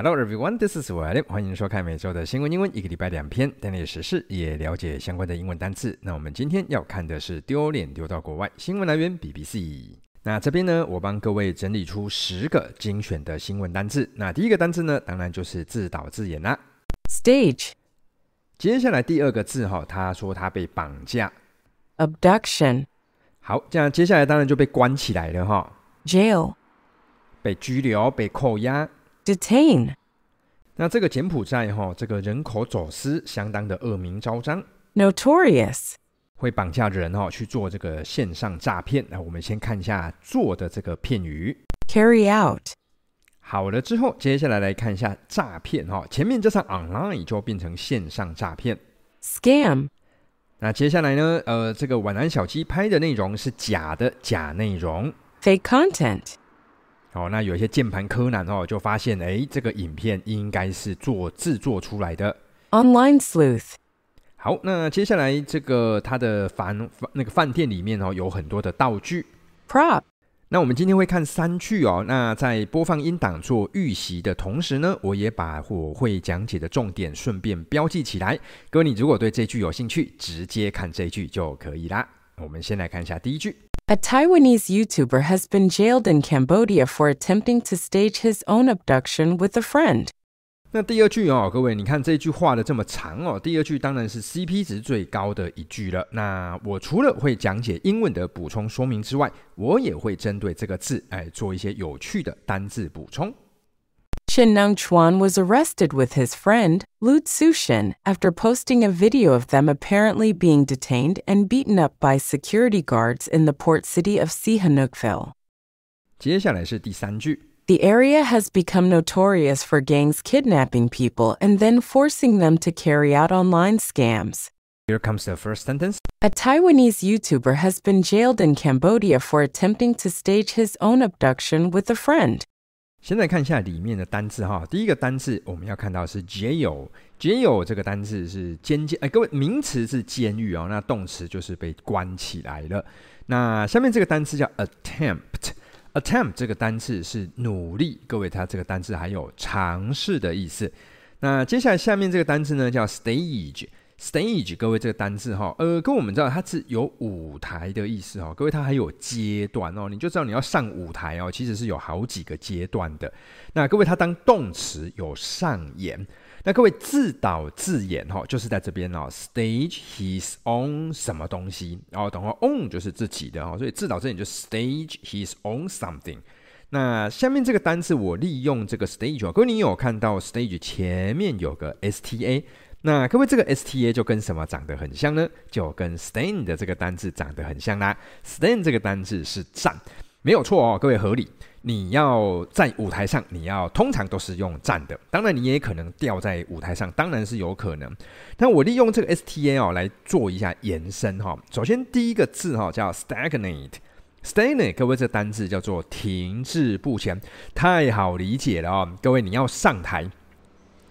Hello everyone, this is William。欢迎收看每周的新闻英文，一个礼拜两篇，带你时事也了解相关的英文单词。那我们今天要看的是丢脸丢到国外，新闻来源 BBC。那这边呢，我帮各位整理出十个精选的新闻单词。那第一个单词呢，当然就是自导自演啦，stage。接下来第二个字哈，他说他被绑架，abduction。好，这样接下来当然就被关起来了哈，jail。被拘留、被扣押。Detain，那这个柬埔寨哈，这个人口走私相当的恶名昭彰。Notorious，会绑架人哦去做这个线上诈骗。那我们先看一下做的这个片语。Carry out，好了之后，接下来来看一下诈骗哈，前面加上 online 就变成线上诈骗。Scam，那接下来呢？呃，这个晚安小鸡拍的内容是假的假内容。Fake content。哦，那有一些键盘柯南哦，就发现哎，这个影片应该是做制作出来的。Online sleuth。好，那接下来这个它的饭那个饭店里面哦，有很多的道具。Prop。那我们今天会看三句哦。那在播放音档做预习的同时呢，我也把我会讲解的重点顺便标记起来。各位，你如果对这句有兴趣，直接看这句就可以啦。我们先来看一下第一句。A Taiwanese YouTuber has been jailed in Cambodia for attempting to stage his own abduction with a friend. 那第二句哦，各位，你看这句话的这么长哦，第二句当然是 CP 值最高的一句了。那我除了会讲解英文的补充说明之外，我也会针对这个字哎做一些有趣的单字补充。 Chen Chuan was arrested with his friend, Lu Tsushin, after posting a video of them apparently being detained and beaten up by security guards in the port city of Sihanoukville. The area has become notorious for gangs kidnapping people and then forcing them to carry out online scams. Here comes the first sentence. A Taiwanese YouTuber has been jailed in Cambodia for attempting to stage his own abduction with a friend. 先来看一下里面的单字哈，第一个单字我们要看到是 jail，jail 这个单字是监禁，哎，各位名词是监狱哦，那动词就是被关起来了。那下面这个单词叫 attempt，attempt 这个单字是努力，各位它这个单字还有尝试的意思。那接下来下面这个单字呢叫 stage。Stage，各位这个单字哈，呃，跟我们知道它是有舞台的意思哈，各位它还有阶段哦，你就知道你要上舞台哦，其实是有好几个阶段的。那各位它当动词有上演，那各位自导自演哈，就是在这边哦，stage his own 什么东西，然后等会 own 就是自己的哦，所以自导自演就 stage his own something。那下面这个单字我利用这个 stage，各位你有看到 stage 前面有个 sta。那各位，这个 S T A 就跟什么长得很像呢？就跟 stand 的这个单字长得很像啦。stand 这个单字是站，没有错哦，各位合理。你要在舞台上，你要通常都是用站的。当然，你也可能掉在舞台上，当然是有可能。但我利用这个 S T A 哦来做一下延伸哈。首先第一个字哈叫 stagnate，stagnate 各位这个单字叫做停滞不前，太好理解了哦。各位你要上台。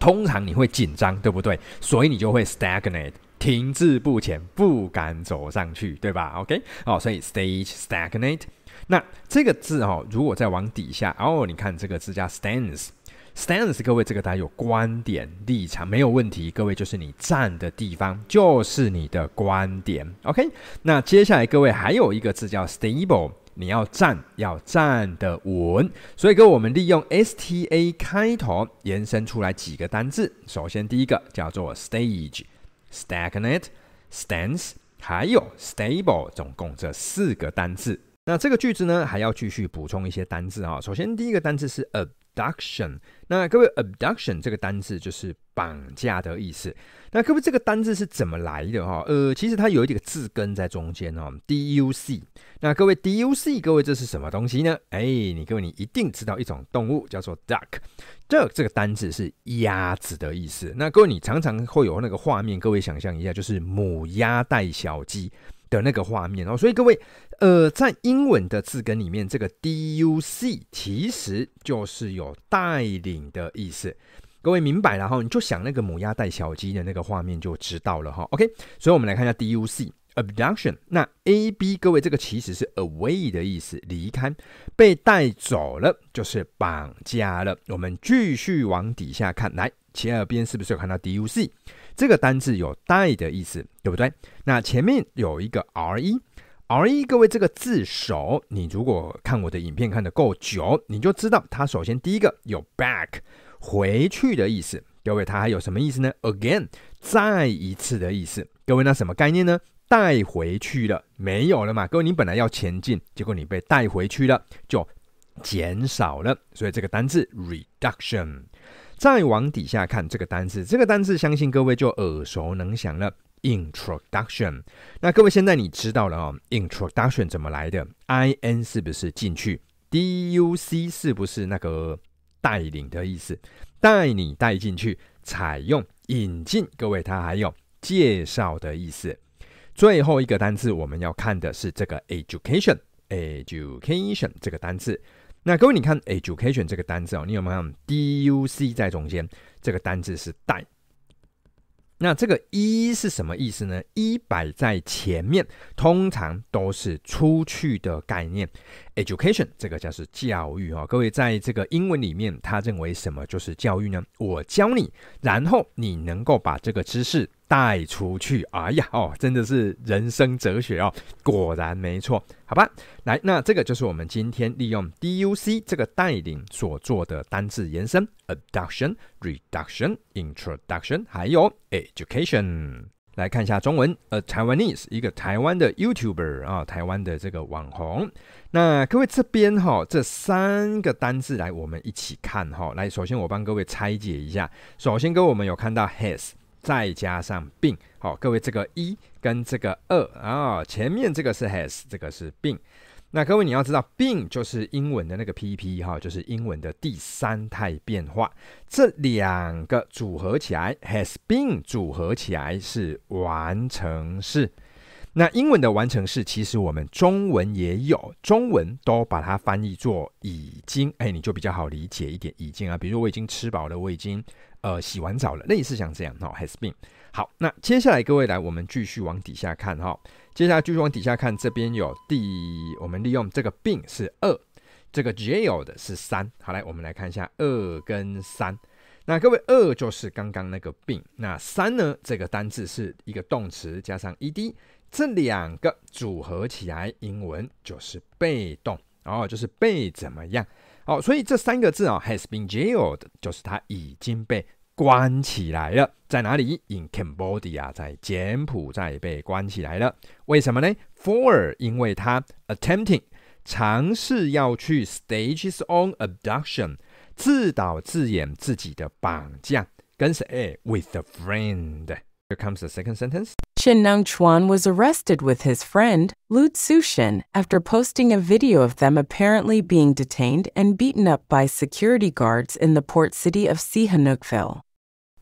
通常你会紧张，对不对？所以你就会 stagnate，停滞不前，不敢走上去，对吧？OK，哦，所以 stage stagnate。那这个字哦，如果再往底下，哦，你看这个字叫 stance，stance，各位这个大家有观点立场没有问题，各位就是你站的地方，就是你的观点。OK，那接下来各位还有一个字叫 stable。你要站，要站得稳，所以跟我们利用 S T A 开头延伸出来几个单字。首先第一个叫做 stage、stagnate、stance，还有 stable，总共这四个单字。那这个句子呢，还要继续补充一些单字啊。首先第一个单字是 abduction，那各位 abduction 这个单字就是绑架的意思。那各位这个单字是怎么来的哈？呃，其实它有一个字根在中间哦，D U C。那各位 D U C，各位这是什么东西呢？哎，你各位你一定知道一种动物叫做 duck。duck 这个单字是鸭子的意思。那各位你常常会有那个画面，各位想象一下，就是母鸭带小鸡的那个画面哦。所以各位，呃，在英文的字根里面，这个 D U C 其实就是有带领的意思。各位明白了哈，你就想那个母鸭带小鸡的那个画面就知道了哈。OK，所以我们来看一下 D U C abduction。那 A B 各位这个其实是 away 的意思，离开，被带走了，就是绑架了。我们继续往底下看，来，前耳边是不是有看到 D U C 这个单字有带的意思，对不对？那前面有一个 R E。R E，各位这个字首，你如果看我的影片看得够久，你就知道它首先第一个有 back 回去的意思。各位，它还有什么意思呢？Again，再一次的意思。各位，那什么概念呢？带回去了，没有了嘛？各位，你本来要前进，结果你被带回去了，就减少了。所以这个单字 reduction。再往底下看这个单字，这个单字相信各位就耳熟能详了。Introduction，那各位现在你知道了哦，Introduction 怎么来的？In 是不是进去？Duc 是不是那个带领的意思？带你带进去，采用引进，各位它还有介绍的意思。最后一个单字我们要看的是这个 Education，Education 这个单词。那各位你看 Education 这个单字哦，你有没有 Duc 在中间？这个单字是带。那这个一是什么意思呢？一摆在前面，通常都是出去的概念。Education 这个叫是教育哦，各位在这个英文里面，他认为什么就是教育呢？我教你，然后你能够把这个知识带出去。哎呀哦，真的是人生哲学哦，果然没错。好吧，来，那这个就是我们今天利用 DUC 这个带领所做的单字延伸：abduction、reduction、introduction，还有 education。来看一下中文，呃，Taiwanese 一个台湾的 YouTuber 啊，台湾的这个网红。那各位这边哈，这三个单字来，我们一起看哈。来，首先我帮各位拆解一下。首先，各位我们有看到 has。再加上 BIN，好，各位这个一跟这个二啊，前面这个是 has，这个是 BIN。那各位你要知道，并就是英文的那个 PP 哈，就是英文的第三态变化。这两个组合起来，has been 组合起来是完成式。那英文的完成式，其实我们中文也有，中文都把它翻译作已经，哎，你就比较好理解一点，已经啊，比如我已经吃饱了，我已经。呃，洗完澡了，类似像这样哈，has been。好，那接下来各位来，我们继续往底下看哈。接下来继续往底下看，这边有第，我们利用这个病是二，这个 jailed 是三。好，来我们来看一下二跟三。那各位二就是刚刚那个病那三呢？这个单字是一个动词加上 ed，这两个组合起来，英文就是被动，哦，就是被怎么样？好，所以这三个字啊，has been jailed，就是它已经被关起来了。在哪里？In Cambodia，在柬埔寨被关起来了。为什么呢？For，因为他 attempting，尝试要去 stage his own abduction，自导自演自己的绑架，跟谁？With a friend。Here comes the second sentence. Chin Nung Chuan was arrested with his friend, Lu Tsushin, after posting a video of them apparently being detained and beaten up by security guards in the port city of Sihanoukville.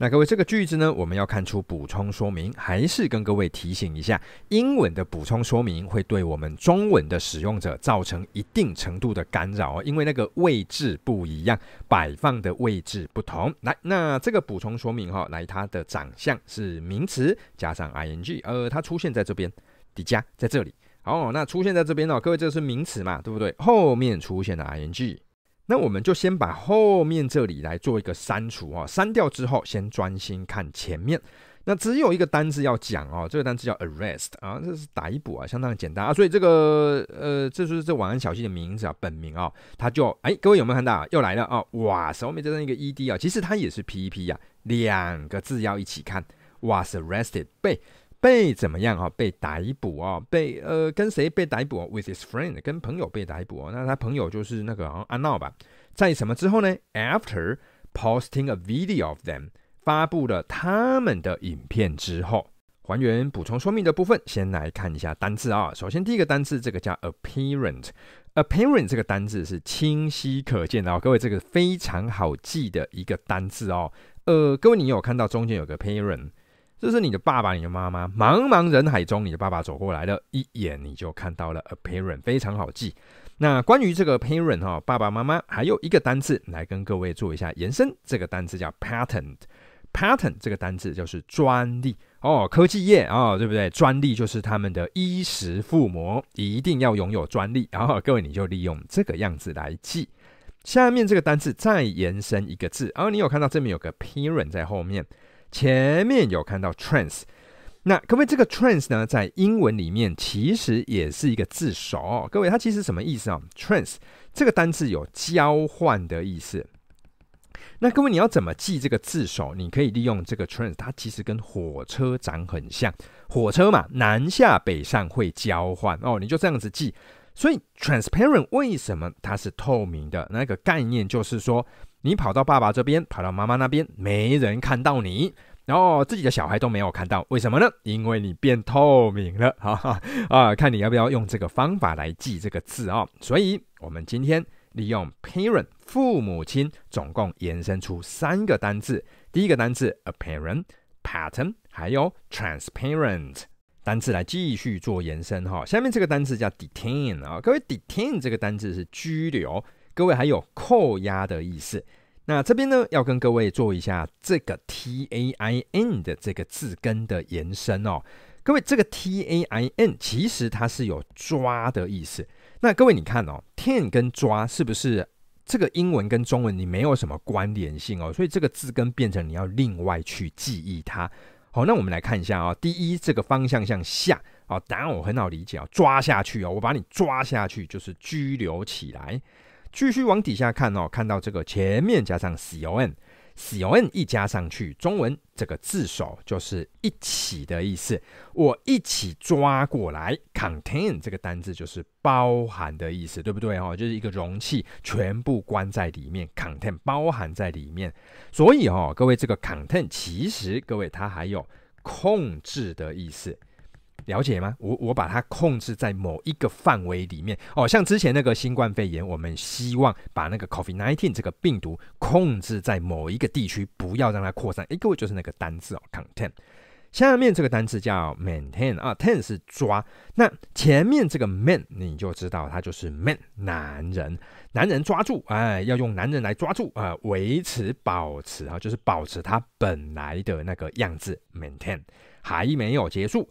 那各位，这个句子呢，我们要看出补充说明，还是跟各位提醒一下，英文的补充说明会对我们中文的使用者造成一定程度的干扰哦，因为那个位置不一样，摆放的位置不同。来，那这个补充说明哈，来，它的长相是名词加上 ing，呃，它出现在这边，底加在这里。哦，那出现在这边哦，各位，这是名词嘛，对不对？后面出现的 ing。那我们就先把后面这里来做一个删除哦，删掉之后，先专心看前面。那只有一个单字要讲哦，这个单字叫 arrest 啊，这是逮捕啊，相当的简单啊。所以这个呃，这就是这晚安小溪的名字啊，本名啊，他就哎，各位有没有看到啊又来了啊？哇，后面加上一个 ed 啊，其实它也是 pep 啊，两个字要一起看。Was arrested 被。被怎么样啊？被逮捕啊？被呃，跟谁被逮捕？With his friend，跟朋友被逮捕哦。那他朋友就是那个好像阿闹吧？在什么之后呢？After posting a video of them，发布了他们的影片之后，还原补充说明的部分，先来看一下单字啊。首先第一个单字，这个叫 apparent，apparent 这个单字是清晰可见的哦。各位，这个非常好记的一个单字哦。呃，各位你有看到中间有个 parent？这是你的爸爸，你的妈妈。茫茫人海中，你的爸爸走过来了，一眼你就看到了 a parent，非常好记。那关于这个 parent 哈，爸爸妈妈还有一个单字来跟各位做一下延伸，这个单字叫 patent。patent 这个单字就是专利哦，科技业、哦，对不对？专利就是他们的衣食父母，一定要拥有专利。然后各位你就利用这个样子来记。下面这个单字再延伸一个字，然后你有看到这边有个 parent 在后面，前面有看到 trans。那各位这个 trans 呢，在英文里面其实也是一个字首、哦。各位它其实什么意思啊？trans 这个单字有交换的意思。那各位，你要怎么记这个字首？你可以利用这个 trans，它其实跟火车长很像。火车嘛，南下北上会交换哦，你就这样子记。所以 transparent 为什么它是透明的？那个概念就是说，你跑到爸爸这边，跑到妈妈那边，没人看到你，然后自己的小孩都没有看到，为什么呢？因为你变透明了。哈哈啊，看你要不要用这个方法来记这个字哦。所以我们今天。利用 parent 父母亲，总共延伸出三个单字。第一个单字 apparent、pattern，还有 transparent 单字来继续做延伸哈。下面这个单字叫 detain 啊，各位 detain 这个单字是拘留，各位还有扣押的意思。那这边呢，要跟各位做一下这个 t a i n 的这个字根的延伸哦。各位，这个 t a i n 其实它是有抓的意思。那各位，你看哦，tan 跟抓是不是这个英文跟中文你没有什么关联性哦？所以这个字根变成你要另外去记忆它。好，那我们来看一下啊、哦，第一，这个方向向下哦，答案我很好理解哦，抓下去哦，我把你抓下去就是拘留起来。继续往底下看哦，看到这个前面加上 con。con 一加上去，中文这个字首就是一起的意思。我一起抓过来，contain 这个单字就是包含的意思，对不对？哦，就是一个容器全部关在里面，contain 包含在里面。所以哦，各位这个 contain 其实各位它还有控制的意思。了解吗？我我把它控制在某一个范围里面哦，像之前那个新冠肺炎，我们希望把那个 COVID-19 这个病毒控制在某一个地区，不要让它扩散。诶，各位就是那个单字哦，contain。下面这个单字叫 maintain 啊，ten 是抓。那前面这个 man 你就知道它就是 man 男人，男人抓住，哎，要用男人来抓住啊，维持保持啊，就是保持它本来的那个样子。maintain 还没有结束。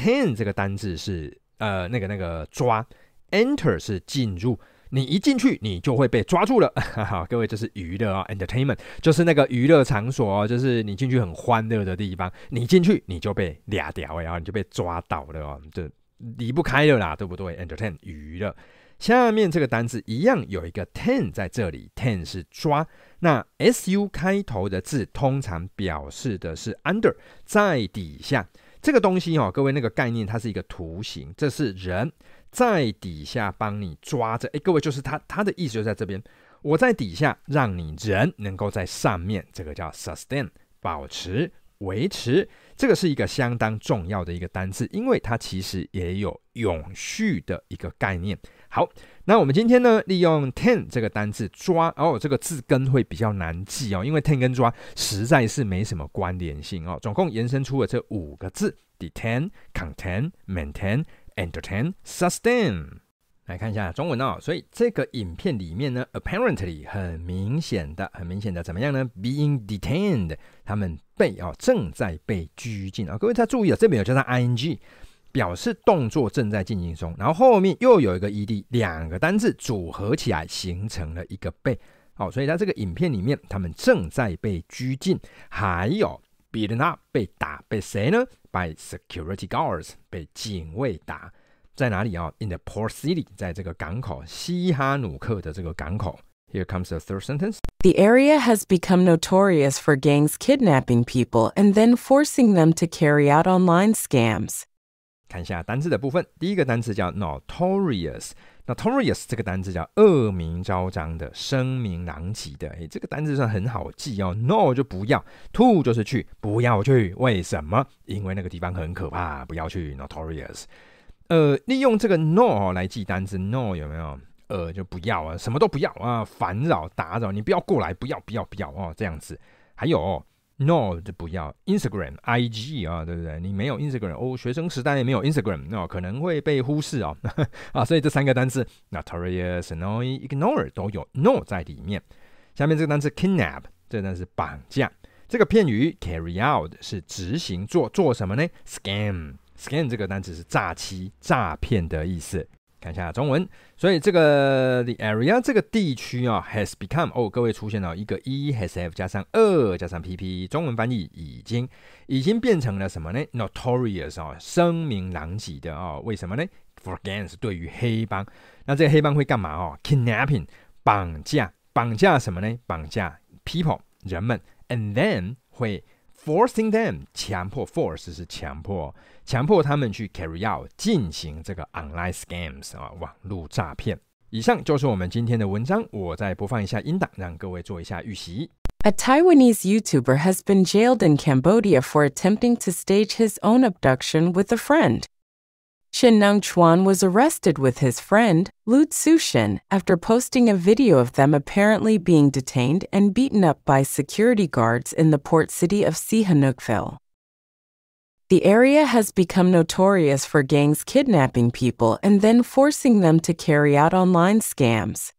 Ten 这个单字是呃那个那个抓，enter 是进入，你一进去你就会被抓住了。哈哈，各位这是娱乐啊，entertainment 就是那个娱乐场所哦，就是你进去很欢乐的地方，你进去你就被俩屌，然后你就被抓到了哦，就离不开了啦，对不对？entertain 娱乐。下面这个单字一样有一个 ten 在这里，ten 是抓，那 su 开头的字通常表示的是 under 在底下。这个东西哦，各位那个概念，它是一个图形，这是人在底下帮你抓着。哎，各位就是他，他的意思就在这边。我在底下，让你人能够在上面，这个叫 sustain，保持、维持。这个是一个相当重要的一个单词，因为它其实也有永续的一个概念。好，那我们今天呢，利用 ten 这个单字抓哦，这个字根会比较难记哦，因为 ten 跟抓实在是没什么关联性哦。总共延伸出了这五个字：detain、contain、maintain、entertain、sustain。来看一下中文哦，所以这个影片里面呢，apparently 很明显的、很明显的怎么样呢？being detained，他们被哦正在被拘禁啊、各位大家注意了，这边有加上 ing。表示动作正在进行中，然后后面又有一个 ed，两个单字组合起来形成了一个被。好，所以在这个影片里面，他们正在被拘禁，还有 beaten up 被打，被谁呢？By security guards 被警卫打，在哪里啊？In the port city，在这个港口西哈努克的这个港口。Here comes the third sentence. The area has become notorious for gangs kidnapping people and then forcing them to carry out online scams. 看一下单字的部分，第一个单词叫 notorious。notorious 这个单字叫恶名昭彰的、声名狼藉的。诶，这个单字算很好记哦。no 就不要，to 就是去，不要去。为什么？因为那个地方很可怕，不要去。notorious。 呃，利用这个 no 来记单词，no 有没有？呃，就不要啊，什么都不要啊，烦扰、打扰，你不要过来，不要，不要，不要哦，这样子。还有、哦。No 就不要 Instagram、IG 啊，对不对？你没有 Instagram 哦，学生时代也没有 Instagram，哦、可能会被忽视哦。啊，所以这三个单词 notorious、annoy、ignore 都有 no 在里面。下面这个单词 kidnap，这个单词绑架，这个片语 carry out 是执行做做什么呢？scam scam 这个单词是诈欺、诈骗的意思。看一下中文，所以这个 the area 这个地区啊，has become 哦，各位出现了一个 e has f 加上二加上 pp，中文翻译已经已经变成了什么呢？notorious 哦，声名狼藉的哦，为什么呢？for gangs 对于黑帮，那这个黑帮会干嘛哦？kidnapping 绑架，绑架什么呢？绑架 people 人们，and then 会 forcing them 强迫 force 是强迫。强迫他们去 carry out 进行这个 online scams 啊，网络诈骗。以上就是我们今天的文章，我再播放一下音档，让各位做一下预习。A Taiwanese YouTuber has been jailed in Cambodia for attempting to stage his own abduction with a friend. Shin Nung Chuan was arrested with his friend, Lu Tsushin, after posting a video of them apparently being detained and beaten up by security guards in the port city of Sihanoukville. The area has become notorious for gangs kidnapping people and then forcing them to carry out online scams.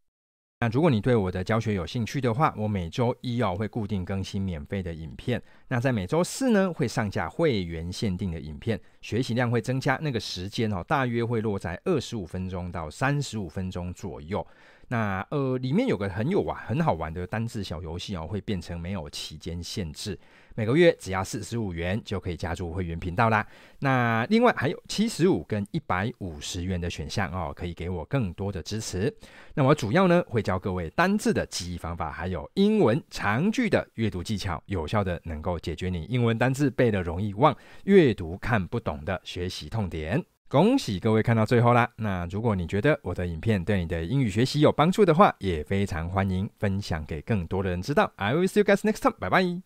那如果你对我的教学有兴趣的话，我每周一哦会固定更新免费的影片。那在每周四呢会上架会员限定的影片，学习量会增加，那个时间哦大约会落在二十五分钟到三十五分钟左右。那呃，里面有个很有玩、很好玩的单字小游戏哦，会变成没有期间限制，每个月只要四十五元就可以加入会员频道啦。那另外还有七十五跟一百五十元的选项哦，可以给我更多的支持。那我主要呢会教各位单字的记忆方法，还有英文长句的阅读技巧，有效的能够解决你英文单字背了容易忘、阅读看不懂的学习痛点。恭喜各位看到最后啦！那如果你觉得我的影片对你的英语学习有帮助的话，也非常欢迎分享给更多的人知道。I will see you guys next time，拜拜。